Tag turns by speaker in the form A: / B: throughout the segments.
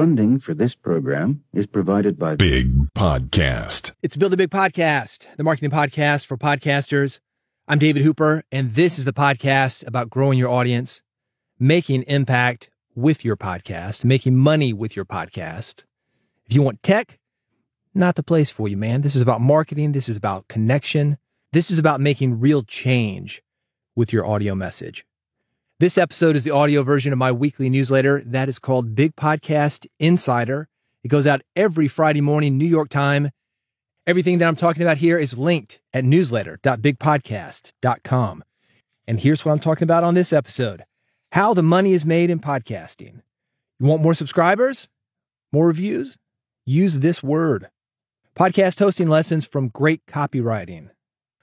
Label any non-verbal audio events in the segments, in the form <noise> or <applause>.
A: Funding for this program is provided by
B: Big Podcast.
C: It's Build a Big Podcast, the marketing podcast for podcasters. I'm David Hooper, and this is the podcast about growing your audience, making impact with your podcast, making money with your podcast. If you want tech, not the place for you, man. This is about marketing. This is about connection. This is about making real change with your audio message. This episode is the audio version of my weekly newsletter that is called Big Podcast Insider. It goes out every Friday morning, New York time. Everything that I'm talking about here is linked at newsletter.bigpodcast.com. And here's what I'm talking about on this episode how the money is made in podcasting. You want more subscribers? More reviews? Use this word. Podcast hosting lessons from great copywriting.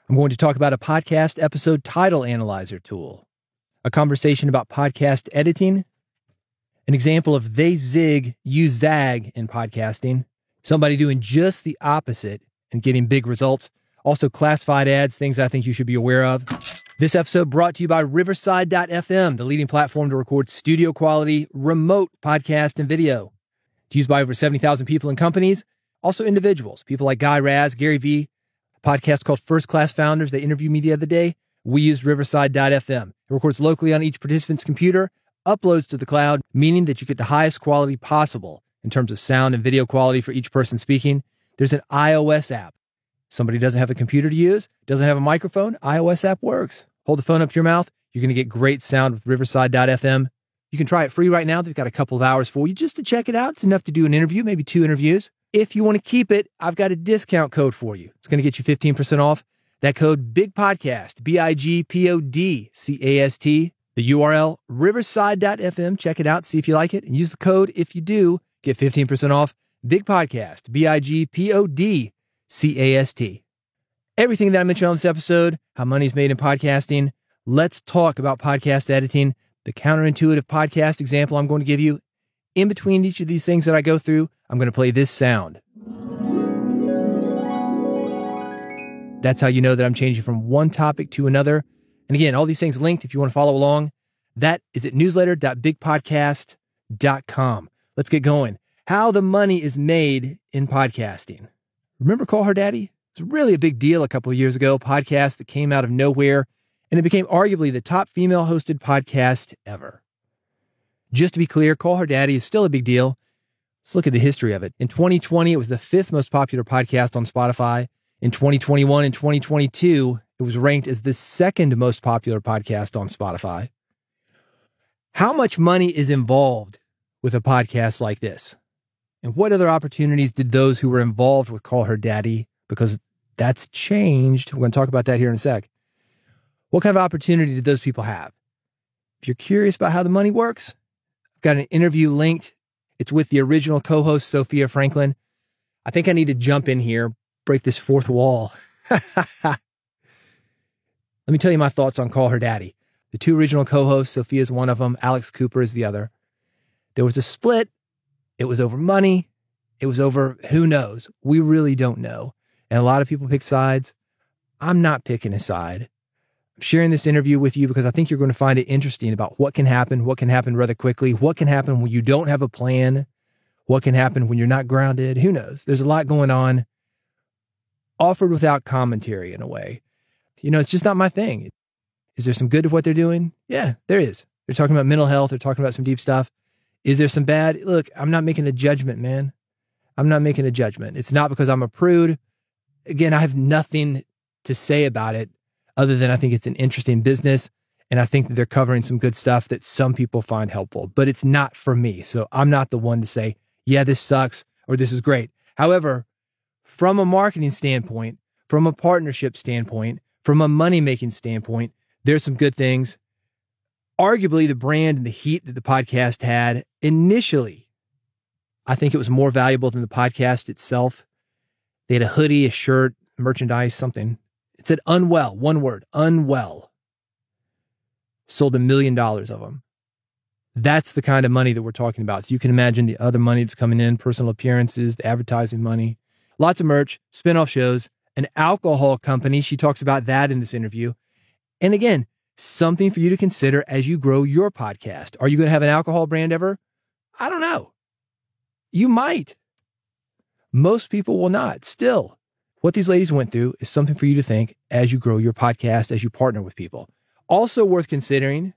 C: I'm going to talk about a podcast episode title analyzer tool a conversation about podcast editing, an example of they zig, you zag in podcasting, somebody doing just the opposite and getting big results. Also, classified ads, things I think you should be aware of. This episode brought to you by Riverside.fm, the leading platform to record studio quality remote podcast and video. It's used by over 70,000 people and companies, also individuals, people like Guy Raz, Gary Vee, podcast called First Class Founders. They interviewed me the other day. We used Riverside.fm. It records locally on each participant's computer, uploads to the cloud, meaning that you get the highest quality possible in terms of sound and video quality for each person speaking. There's an iOS app. Somebody doesn't have a computer to use, doesn't have a microphone, iOS app works. Hold the phone up to your mouth. You're going to get great sound with Riverside.fm. You can try it free right now. They've got a couple of hours for you just to check it out. It's enough to do an interview, maybe two interviews. If you want to keep it, I've got a discount code for you. It's going to get you 15% off. That code Big Podcast, B I G P O D C A S T. The URL riverside.fm. Check it out, see if you like it, and use the code if you do. Get 15% off. Big Podcast, B I G P O D C A S T. Everything that I mentioned on this episode, how money's made in podcasting. Let's talk about podcast editing, the counterintuitive podcast example I'm going to give you. In between each of these things that I go through, I'm going to play this sound. That's how you know that I'm changing from one topic to another. And again, all these things linked if you want to follow along. That is at newsletter.bigpodcast.com. Let's get going. How the money is made in podcasting. Remember Call Her Daddy? It's really a big deal a couple of years ago, podcast that came out of nowhere, and it became arguably the top female hosted podcast ever. Just to be clear, Call Her Daddy is still a big deal. Let's look at the history of it. In 2020, it was the fifth most popular podcast on Spotify. In 2021 and 2022, it was ranked as the second most popular podcast on Spotify. How much money is involved with a podcast like this? And what other opportunities did those who were involved with Call Her Daddy, because that's changed. We're going to talk about that here in a sec. What kind of opportunity did those people have? If you're curious about how the money works, I've got an interview linked. It's with the original co host, Sophia Franklin. I think I need to jump in here, break this fourth wall. Let me tell you my thoughts on Call Her Daddy. The two original co hosts, Sophia is one of them, Alex Cooper is the other. There was a split. It was over money. It was over who knows. We really don't know. And a lot of people pick sides. I'm not picking a side. I'm sharing this interview with you because I think you're going to find it interesting about what can happen, what can happen rather quickly, what can happen when you don't have a plan, what can happen when you're not grounded. Who knows? There's a lot going on offered without commentary in a way. You know, it's just not my thing. Is there some good to what they're doing? Yeah, there is. They're talking about mental health. They're talking about some deep stuff. Is there some bad? Look, I'm not making a judgment, man. I'm not making a judgment. It's not because I'm a prude. Again, I have nothing to say about it other than I think it's an interesting business. And I think that they're covering some good stuff that some people find helpful, but it's not for me. So I'm not the one to say, yeah, this sucks or this is great. However, from a marketing standpoint, from a partnership standpoint, from a money making standpoint, there's some good things. Arguably, the brand and the heat that the podcast had initially, I think it was more valuable than the podcast itself. They had a hoodie, a shirt, merchandise, something. It said unwell, one word, unwell. Sold a million dollars of them. That's the kind of money that we're talking about. So you can imagine the other money that's coming in, personal appearances, the advertising money lots of merch, spin-off shows, an alcohol company. She talks about that in this interview. And again, something for you to consider as you grow your podcast. Are you going to have an alcohol brand ever? I don't know. You might. Most people will not. Still, what these ladies went through is something for you to think as you grow your podcast, as you partner with people. Also worth considering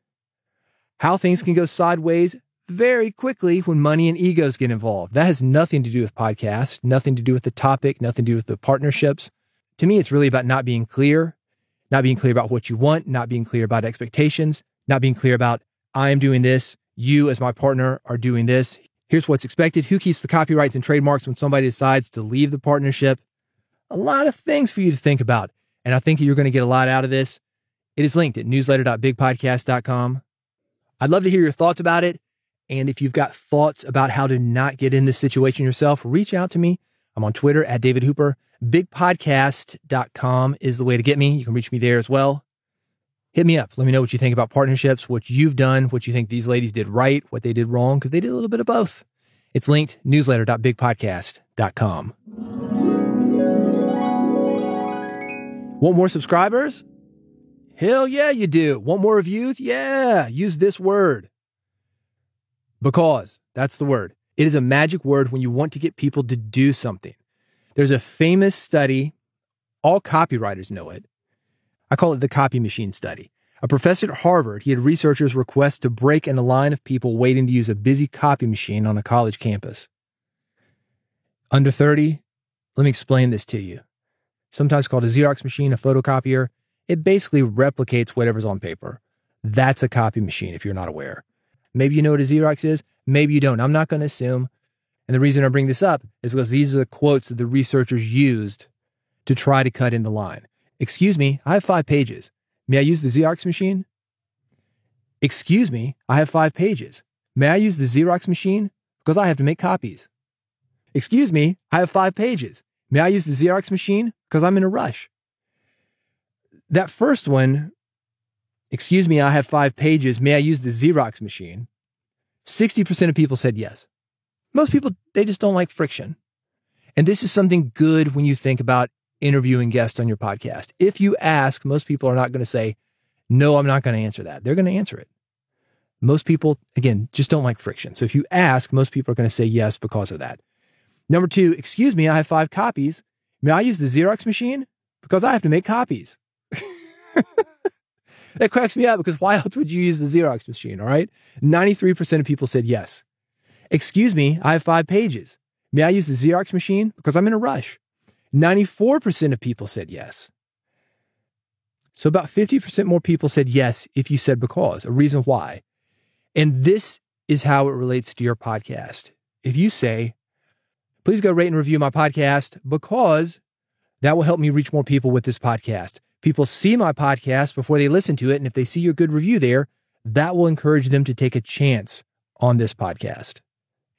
C: how things can go sideways very quickly when money and egos get involved. That has nothing to do with podcasts, nothing to do with the topic, nothing to do with the partnerships. To me, it's really about not being clear, not being clear about what you want, not being clear about expectations, not being clear about, I am doing this, you as my partner are doing this. Here's what's expected. Who keeps the copyrights and trademarks when somebody decides to leave the partnership? A lot of things for you to think about. And I think you're going to get a lot out of this. It is linked at newsletter.bigpodcast.com. I'd love to hear your thoughts about it. And if you've got thoughts about how to not get in this situation yourself, reach out to me. I'm on Twitter at David Hooper. Bigpodcast.com is the way to get me. You can reach me there as well. Hit me up. Let me know what you think about partnerships, what you've done, what you think these ladies did right, what they did wrong, because they did a little bit of both. It's linked newsletter.bigpodcast.com. Want more subscribers? Hell yeah, you do. Want more reviews? Yeah, use this word. Because that's the word. It is a magic word when you want to get people to do something. There's a famous study, all copywriters know it. I call it the copy machine study. A professor at Harvard, he had researchers request to break in a line of people waiting to use a busy copy machine on a college campus. Under 30, let me explain this to you. Sometimes called a Xerox machine, a photocopier, it basically replicates whatever's on paper. That's a copy machine if you're not aware. Maybe you know what a Xerox is, maybe you don't. I'm not going to assume. And the reason I bring this up is because these are the quotes that the researchers used to try to cut in the line. Excuse me, I have five pages. May I use the Xerox machine? Excuse me, I have five pages. May I use the Xerox machine? Because I have to make copies. Excuse me, I have five pages. May I use the Xerox machine? Because I'm in a rush. That first one Excuse me, I have five pages. May I use the Xerox machine? 60% of people said yes. Most people, they just don't like friction. And this is something good when you think about interviewing guests on your podcast. If you ask, most people are not going to say, no, I'm not going to answer that. They're going to answer it. Most people, again, just don't like friction. So if you ask, most people are going to say yes because of that. Number two, excuse me, I have five copies. May I use the Xerox machine? Because I have to make copies. <laughs> That cracks me up because why else would you use the Xerox machine? All right. 93% of people said yes. Excuse me, I have five pages. May I use the Xerox machine? Because I'm in a rush. 94% of people said yes. So about 50% more people said yes if you said because, a reason why. And this is how it relates to your podcast. If you say, please go rate and review my podcast because that will help me reach more people with this podcast people see my podcast before they listen to it. And if they see your good review there, that will encourage them to take a chance on this podcast.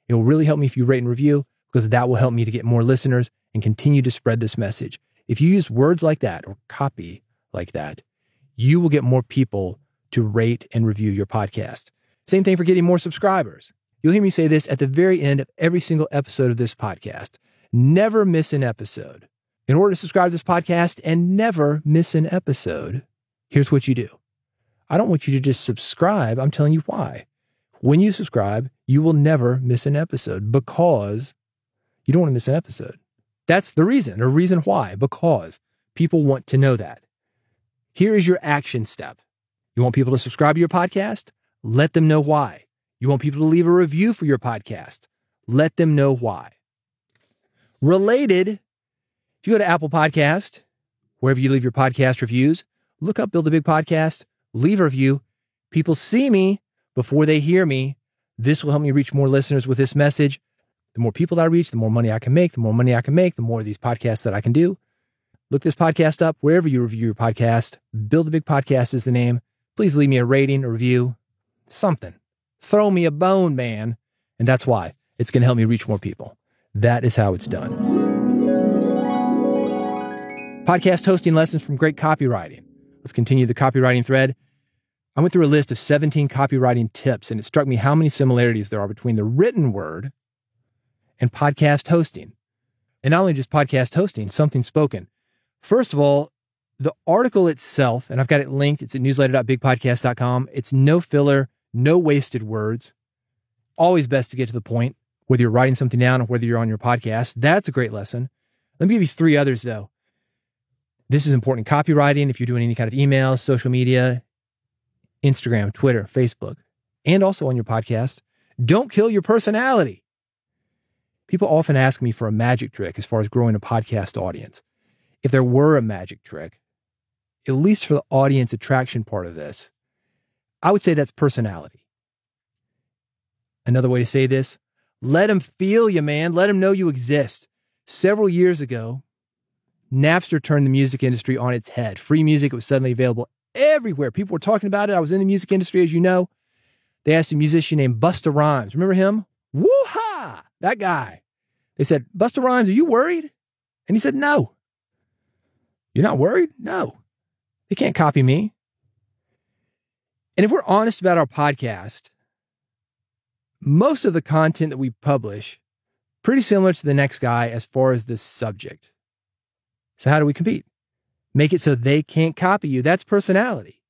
C: It will really help me if you rate and review because that will help me to get more listeners and continue to spread this message. If you use words like that or copy like that, you will get more people to rate and review your podcast. Same thing for getting more subscribers. You'll hear me say this at the very end of every single episode of this podcast. Never miss an episode. In order to subscribe to this podcast and never miss an episode, here's what you do. I don't want you to just subscribe. I'm telling you why. When you subscribe, you will never miss an episode because you don't want to miss an episode. That's the reason, or reason why, because people want to know that. Here is your action step. You want people to subscribe to your podcast? Let them know why. You want people to leave a review for your podcast? Let them know why. Related if you go to Apple Podcast, wherever you leave your podcast reviews, look up Build a Big Podcast, leave a review. People see me before they hear me. This will help me reach more listeners with this message. The more people I reach, the more money I can make. The more money I can make, the more of these podcasts that I can do. Look this podcast up wherever you review your podcast. Build a Big Podcast is the name. Please leave me a rating, a review, something. Throw me a bone, man. And that's why it's going to help me reach more people. That is how it's done. Podcast hosting lessons from great copywriting. Let's continue the copywriting thread. I went through a list of 17 copywriting tips, and it struck me how many similarities there are between the written word and podcast hosting. And not only just podcast hosting, something spoken. First of all, the article itself, and I've got it linked, it's at newsletter.bigpodcast.com. It's no filler, no wasted words. Always best to get to the point whether you're writing something down or whether you're on your podcast. That's a great lesson. Let me give you three others though. This is important copywriting if you're doing any kind of email, social media, Instagram, Twitter, Facebook, and also on your podcast. Don't kill your personality. People often ask me for a magic trick as far as growing a podcast audience. If there were a magic trick, at least for the audience attraction part of this, I would say that's personality. Another way to say this, let them feel you, man. Let them know you exist. Several years ago, Napster turned the music industry on its head. Free music was suddenly available everywhere. People were talking about it. I was in the music industry, as you know. They asked a musician named Busta Rhymes. Remember him? Woo-ha! That guy. They said, Busta Rhymes, are you worried? And he said, no. You're not worried? No. They can't copy me. And if we're honest about our podcast, most of the content that we publish pretty similar to the next guy as far as the subject. So how do we compete? Make it so they can't copy you. That's personality.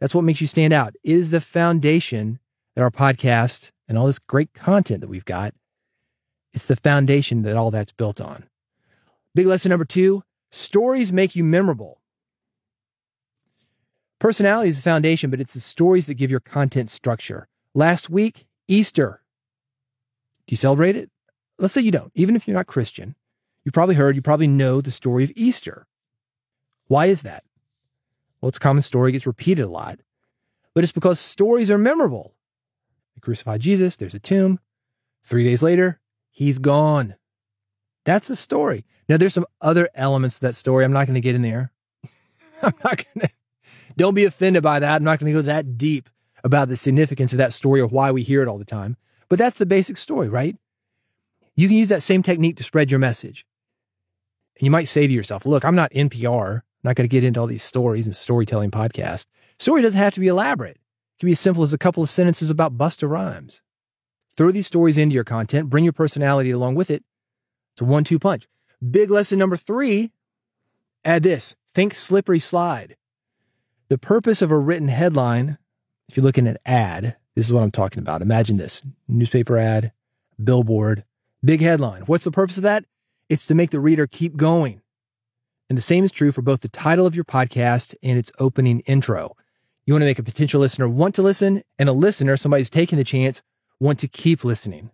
C: That's what makes you stand out. Is the foundation that our podcast and all this great content that we've got, it's the foundation that all that's built on. Big lesson number two, stories make you memorable. Personality is the foundation, but it's the stories that give your content structure. Last week, Easter. Do you celebrate it? Let's say you don't. Even if you're not Christian, you probably heard, you probably know the story of Easter. Why is that? Well, it's a common story, gets repeated a lot, but it's because stories are memorable. They crucified Jesus, there's a tomb. Three days later, he's gone. That's the story. Now, there's some other elements to that story. I'm not going to get in there. <laughs> I'm not going to, don't be offended by that. I'm not going to go that deep about the significance of that story or why we hear it all the time. But that's the basic story, right? You can use that same technique to spread your message. And you might say to yourself, look, I'm not NPR. I'm not going to get into all these stories and storytelling podcasts. Story doesn't have to be elaborate. It can be as simple as a couple of sentences about Busta Rhymes. Throw these stories into your content, bring your personality along with it. It's a one two punch. Big lesson number three add this think slippery slide. The purpose of a written headline, if you're looking at ad, this is what I'm talking about. Imagine this newspaper ad, billboard, Big headline. What's the purpose of that? It's to make the reader keep going. And the same is true for both the title of your podcast and its opening intro. You want to make a potential listener want to listen and a listener, somebody who's taking the chance, want to keep listening.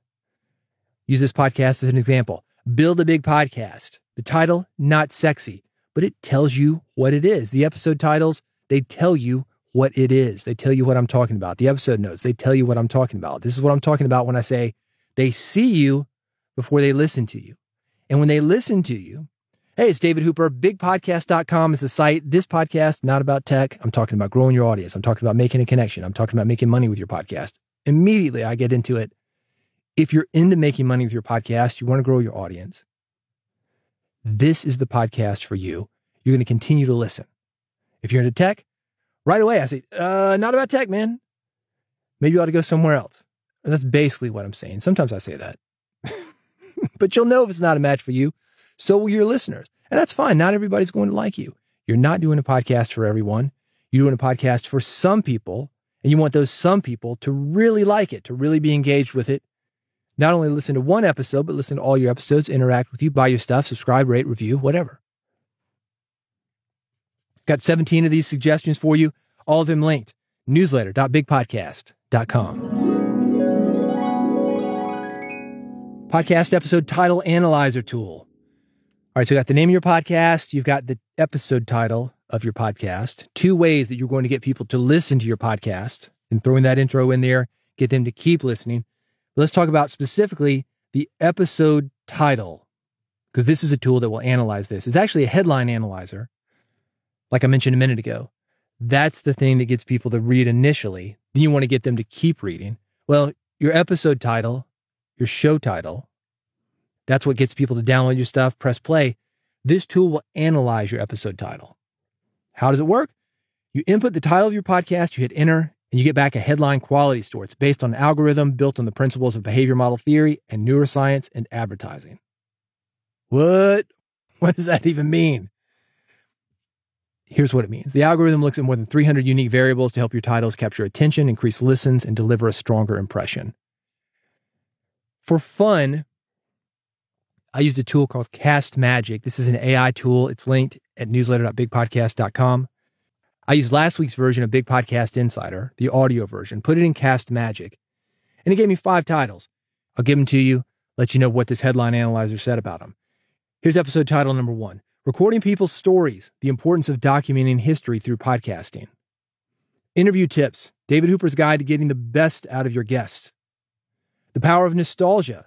C: Use this podcast as an example. Build a big podcast. The title, not sexy, but it tells you what it is. The episode titles, they tell you what it is. They tell you what I'm talking about. The episode notes, they tell you what I'm talking about. This is what I'm talking about when I say they see you before they listen to you. And when they listen to you, hey, it's David Hooper. Bigpodcast.com is the site. This podcast, not about tech. I'm talking about growing your audience. I'm talking about making a connection. I'm talking about making money with your podcast. Immediately, I get into it. If you're into making money with your podcast, you want to grow your audience, this is the podcast for you. You're going to continue to listen. If you're into tech, right away, I say, uh, not about tech, man. Maybe you ought to go somewhere else. That's basically what I'm saying. Sometimes I say that. But you'll know if it's not a match for you. So will your listeners. And that's fine. Not everybody's going to like you. You're not doing a podcast for everyone. You're doing a podcast for some people, and you want those some people to really like it, to really be engaged with it. Not only listen to one episode, but listen to all your episodes, interact with you, buy your stuff, subscribe, rate, review, whatever. Got 17 of these suggestions for you, all of them linked. Newsletter.bigpodcast.com. podcast episode title analyzer tool. All right, so you got the name of your podcast, you've got the episode title of your podcast, two ways that you're going to get people to listen to your podcast, and throwing that intro in there, get them to keep listening. let's talk about specifically the episode title, because this is a tool that will analyze this. It's actually a headline analyzer, like I mentioned a minute ago. That's the thing that gets people to read initially. Then you want to get them to keep reading. Well, your episode title your show title. That's what gets people to download your stuff, press play. This tool will analyze your episode title. How does it work? You input the title of your podcast, you hit enter, and you get back a headline quality score. It's based on an algorithm built on the principles of behavior model theory and neuroscience and advertising. What? <laughs> What does that even mean? Here's what it means. The algorithm looks at more than 300 unique variables to help your titles capture attention, increase listens, and deliver a stronger impression. For fun, I used a tool called Castmagic. This is an AI tool. It's linked at newsletter.bigpodcast.com. I used last week's version of Big Podcast Insider, the audio version, put it in Castmagic, and it gave me five titles. I'll give them to you, let you know what this headline analyzer said about them. Here's episode title number one Recording People's Stories The Importance of Documenting History Through Podcasting. Interview Tips David Hooper's Guide to Getting the Best Out of Your Guests. The Power of Nostalgia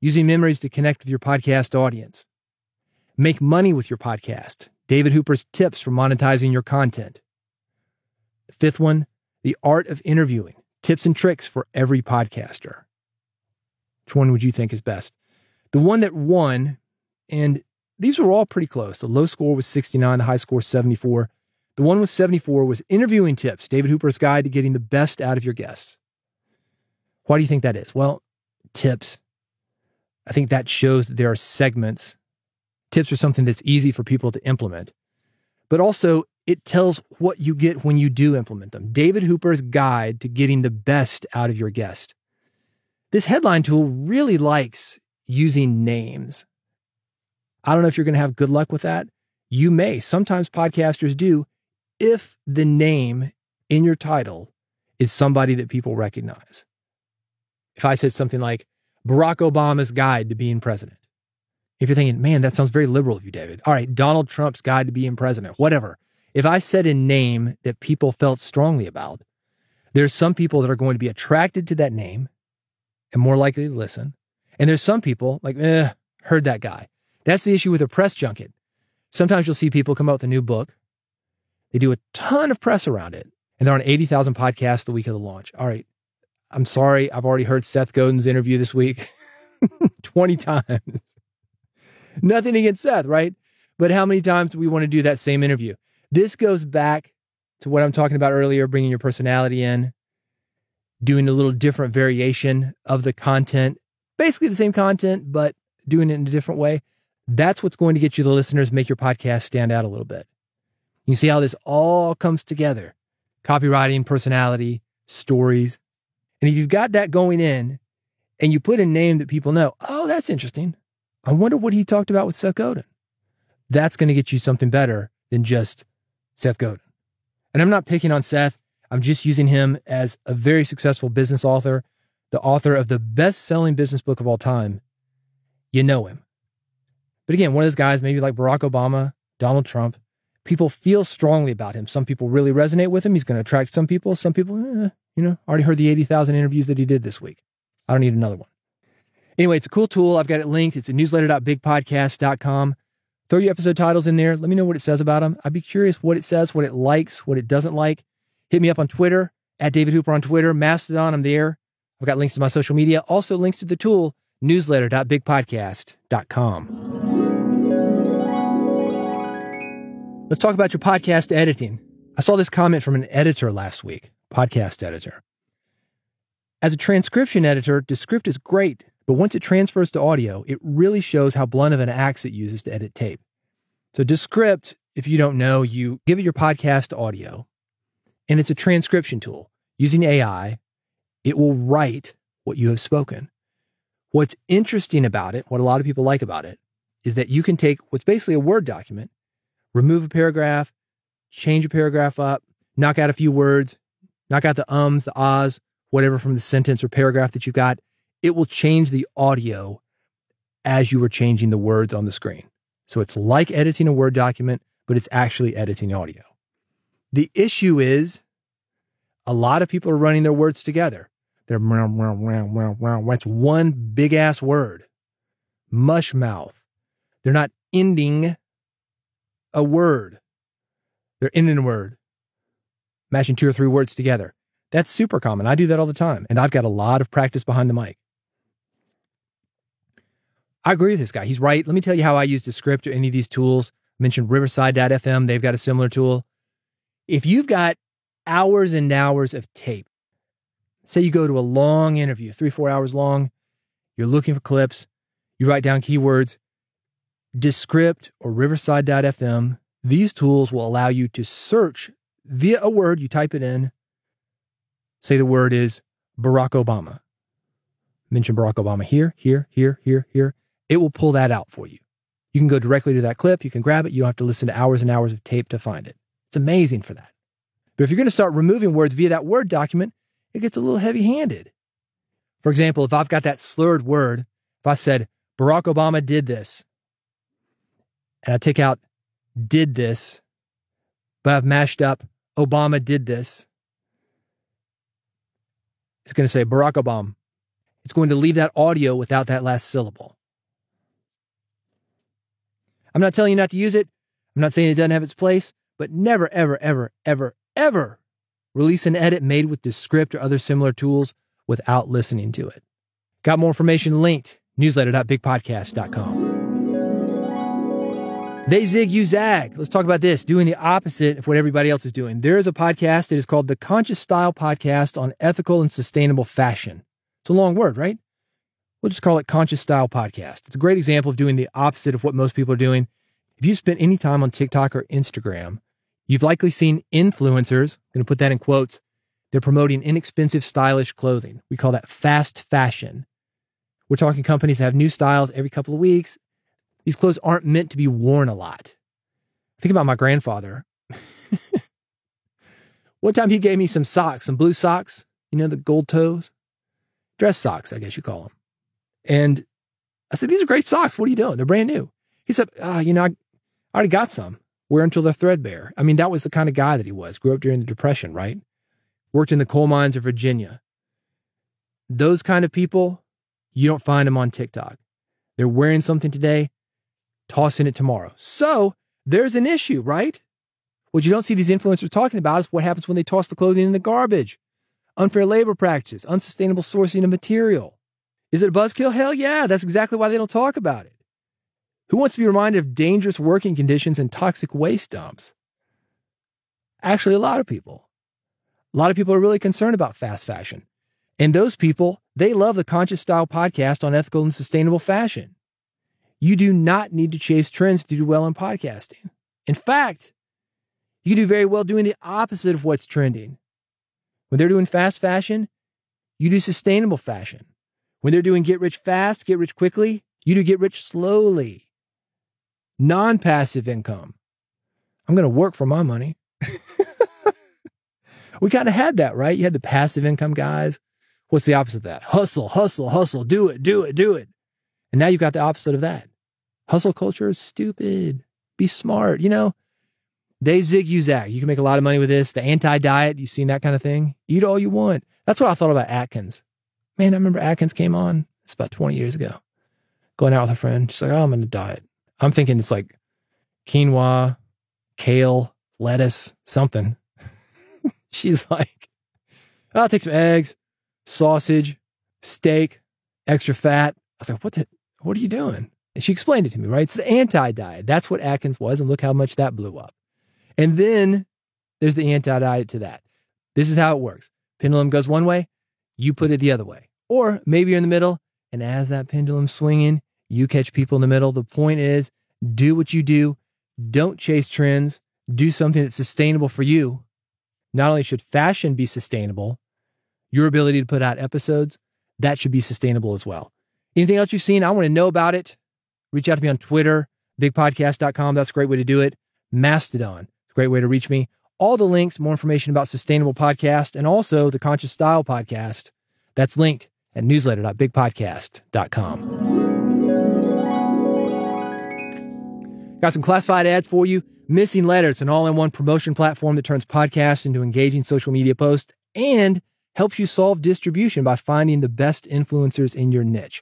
C: Using Memories to Connect with Your Podcast Audience. Make Money with Your Podcast David Hooper's Tips for Monetizing Your Content. The fifth one The Art of Interviewing Tips and Tricks for Every Podcaster. Which one would you think is best? The one that won, and these were all pretty close. The low score was 69, the high score 74. The one with 74 was interviewing tips, David Hooper's guide to getting the best out of your guests. Why do you think that is? Well, tips. I think that shows that there are segments. Tips are something that's easy for people to implement, but also it tells what you get when you do implement them. David Hooper's guide to getting the best out of your guest. This headline tool really likes using names. I don't know if you're going to have good luck with that. You may. Sometimes podcasters do if the name in your title is somebody that people recognize. If I said something like Barack Obama's guide to being president, if you're thinking, man, that sounds very liberal of you, David. All right, Donald Trump's guide to being president, whatever. If I said a name that people felt strongly about, there's some people that are going to be attracted to that name and more likely to listen. And there's some people like, eh, heard that guy. That's the issue with a press junket. Sometimes you'll see people come out with a new book. They do a ton of press around it, and they're on 80,000 podcasts the week of the launch. All right. I'm sorry. I've already heard Seth Godin's interview this week <laughs> 20 times. Nothing against Seth, right? But how many times do we want to do that same interview? This goes back to what I'm talking about earlier, bringing your personality in, doing a little different variation of the content, basically the same content, but doing it in a different way. That's what's going to get you the listeners, make your podcast stand out a little bit. You see how this all comes together copywriting, personality, stories. And if you've got that going in and you put a name that people know, oh, that's interesting. I wonder what he talked about with Seth Godin. That's going to get you something better than just Seth Godin. And I'm not picking on Seth. I'm just using him as a very successful business author, the author of the best selling business book of all time. You know him. But again, one of those guys, maybe like Barack Obama, Donald Trump, people feel strongly about him. Some people really resonate with him. He's going to attract some people. Some people, eh, you know, I already heard the 80,000 interviews that he did this week. I don't need another one. Anyway, it's a cool tool. I've got it linked. It's at newsletter.bigpodcast.com. Throw your episode titles in there. Let me know what it says about them. I'd be curious what it says, what it likes, what it doesn't like. Hit me up on Twitter, at David Hooper on Twitter, Mastodon, I'm there. I've got links to my social media, also links to the tool, newsletter.bigpodcast.com. Let's talk about your podcast editing. I saw this comment from an editor last week, podcast editor. As a transcription editor, Descript is great, but once it transfers to audio, it really shows how blunt of an axe it uses to edit tape. So, Descript, if you don't know, you give it your podcast audio, and it's a transcription tool. Using AI, it will write what you have spoken. What's interesting about it, what a lot of people like about it, is that you can take what's basically a Word document remove a paragraph, change a paragraph up, knock out a few words, knock out the ums, the ahs, whatever from the sentence or paragraph that you've got. It will change the audio as you are changing the words on the screen. So it's like editing a Word document, but it's actually editing audio. The issue is a lot of people are running their words together. They're round, round, round, round. that's one big ass word. Mush mouth. They're not ending a word. They're in a word, matching two or three words together. That's super common. I do that all the time, and I've got a lot of practice behind the mic. I agree with this guy. He's right. Let me tell you how I use Descript or any of these tools. I mentioned Riverside.fm. They've got a similar tool. If you've got hours and hours of tape, say you go to a long interview, three, four hours long, you're looking for clips, you write down keywords, Descript or Riverside.fm, these tools will allow you to search via a word. You type it in. Say the word is Barack Obama. mention Barack Obama here, here, here, here, here, it will pull that out for you. You can go directly to that clip. You can grab it. You don't have to listen to hours and hours of tape to find it. It's amazing for that. But if you're going to start removing words via that Word document, it gets a little heavy handed. For example, if I've got that slurred word, if I said, Barack Obama did this, and I take out did this, but I've mashed up Obama did this, it's going to say Barack Obama. It's going to leave that audio without that last syllable. I'm not telling you not to use it. I'm not saying it doesn't have its place, but never, ever, ever, ever, ever release an edit made with Descript or other similar tools without listening to it. Got more information linked newsletter.bigpodcast.com. They zig, you zag. Let's talk about this, doing the opposite of what everybody else is doing. There is a podcast It is called the Conscious Style Podcast on Ethical and Sustainable Fashion. It's a long word, right? We'll just call it Conscious Style Podcast. It's a great example of doing the opposite of what most people are doing. If you spent any time on TikTok or Instagram, you've likely seen influencers, I'm going to put that in quotes, they're promoting inexpensive, stylish clothing. We call that fast fashion. We're talking companies that have new styles every couple of weeks. These clothes aren't meant to be worn a lot. Think about my grandfather. <laughs> One time he gave me some socks, some blue socks, you know, the gold toes, dress socks, I guess you call them. And I said, These are great socks. What are you doing? They're brand new. He said, uh, You know, I, I already got some. Wear until they're threadbare. I mean, that was the kind of guy that he was. Grew up during the Depression, right? Worked in the coal mines of Virginia. Those kind of people, you don't find them on TikTok. They're wearing something today, tossing it tomorrow. So there's an issue, right? What you don't see these influencers talking about is what happens when they toss the clothing in the garbage. Unfair labor practices, unsustainable sourcing of material. Is it a buzzkill? Hell yeah, that's exactly why they don't talk about it. Who wants to be reminded of dangerous working conditions and toxic waste dumps? Actually, a lot of people. A lot of people are really concerned about fast fashion. And those people, they love the Conscious Style podcast on ethical and sustainable fashion. You do not need to chase trends to do well in podcasting. In fact, you do very well doing the opposite of what's trending. When they're doing fast fashion, you do sustainable fashion. When they're doing get rich fast, get rich quickly, you do get rich slowly. Non passive income. I'm going to work for my money. <laughs> we kind of had that, right? You had the passive income guys. What's the opposite of that? Hustle, hustle, hustle, do it, do it, do it. And now you've got the opposite of that. Hustle culture is stupid. Be smart. You know, they zig you zag. You can make a lot of money with this. The anti diet, you've seen that kind of thing. Eat all you want. That's what I thought about Atkins. Man, I remember Atkins came on. It's about 20 years ago. Going out with a friend. She's like, oh, I'm on a diet. I'm thinking it's like quinoa, kale, lettuce, something. <laughs> She's like, oh, I'll take some eggs, sausage, steak, extra fat. I was like, what the, what are you doing? And she explained it to me, right? It's the anti diet. That's what Atkins was. And look how much that blew up. And then there's the anti diet to that. This is how it works. Pendulum goes one way, you put it the other way. Or maybe you're in the middle, and as that pendulum's swinging, you catch people in the middle. The point is, do what you do. Don't chase trends. Do something that's sustainable for you. Not only should fashion be sustainable, your ability to put out episodes, that should be sustainable as well. Anything else you've seen? I want to know about it. Reach out to me on Twitter, bigpodcast.com. That's a great way to do it. Mastodon, a great way to reach me. All the links, more information about sustainable podcast, and also the conscious style podcast. That's linked at newsletter.bigpodcast.com. Got some classified ads for you. Missinglettr, it's an all in one promotion platform that turns podcasts into engaging social media posts and helps you solve distribution by finding the best influencers in your niche.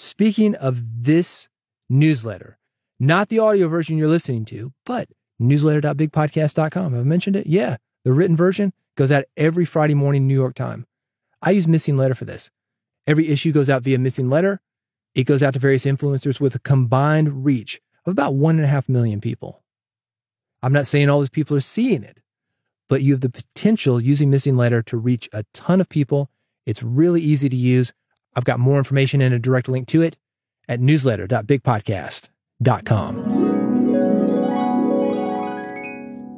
C: Speaking of this newsletter, not the audio version you're listening to, but newsletter.bigpodcast.com. Have I mentioned it? Yeah. The written version goes out every Friday morning, New York time. I use Missinglettr for this. Every issue goes out via Missinglettr. It goes out to various influencers with a combined reach of about one and a half million people. I'm not saying all those people are seeing it, but you have the potential using Missinglettr to reach a ton of people. It's really easy to use. I've got more information and a direct link to it at newsletter.bigpodcast.com.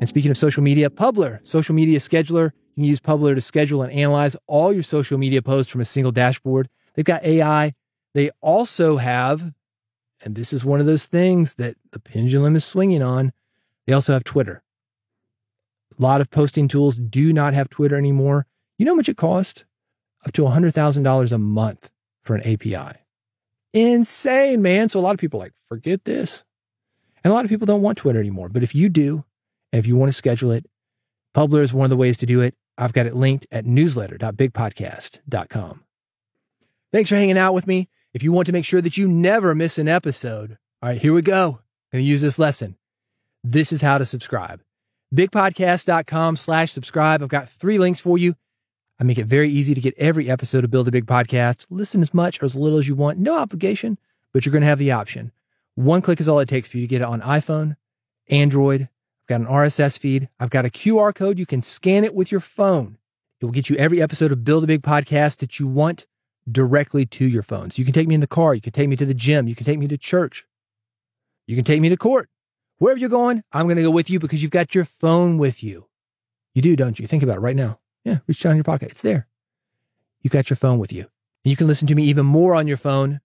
C: And speaking of social media, Publer, social media scheduler. You can use Publer to schedule and analyze all your social media posts from a single dashboard. They've got AI. They also have, and this is one of those things that the pendulum is swinging on, they also have Twitter. A lot of posting tools do not have Twitter anymore. You know how much it costs? Up to $100,000 a month for an API. Insane, man. So a lot of people like, forget this. And a lot of people don't want Twitter anymore. But if you do, and if you want to schedule it, Publer is one of the ways to do it. I've got it linked at newsletter.bigpodcast.com. Thanks for hanging out with me. If you want to make sure that you never miss an episode, all right, here we go. I'm going to use this lesson. This is how to subscribe. Bigpodcast.com slash subscribe. I've got three links for you. I make it very easy to get every episode of Build a Big Podcast. Listen as much or as little as you want. No obligation, but you're going to have the option. One click is all it takes for you to get it on iPhone, Android. I've got an RSS feed. I've got a QR code. You can scan it with your phone. It will get you every episode of Build a Big Podcast that you want directly to your phone. So you can take me in the car. You can take me to the gym. You can take me to church. You can take me to court. Wherever you're going, I'm going to go with you because you've got your phone with you. You do, don't you? Think about it right now. Yeah, reach down in your pocket. It's there. You've got your phone with you. And you can listen to me even more on your phone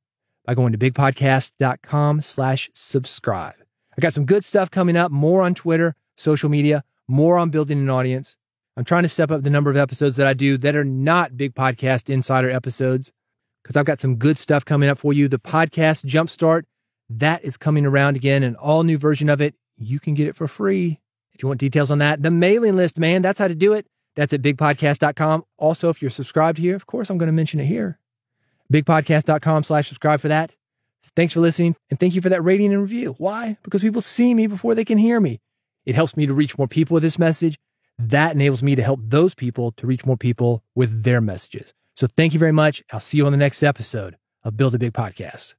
C: by going to bigpodcast.com slash subscribe. I got some good stuff coming up, more on Twitter, social media, more on building an audience. I'm trying to step up the number of episodes that I do that are not big podcast insider episodes because I've got some good stuff coming up for you. The podcast Jumpstart, that is coming around again, an all new version of it. You can get it for free. If you want details on that, the mailing list, man, that's how to do it. That's at bigpodcast.com. Also, if you're subscribed here, of course, I'm going to mention it here. Bigpodcast.com slash subscribe for that. Thanks for listening and thank you for that rating and review. Why? Because people see me before they can hear me. It helps me to reach more people with this message. That enables me to help those people to reach more people with their messages. So thank you very much. I'll see you on the next episode of Build a Big Podcast.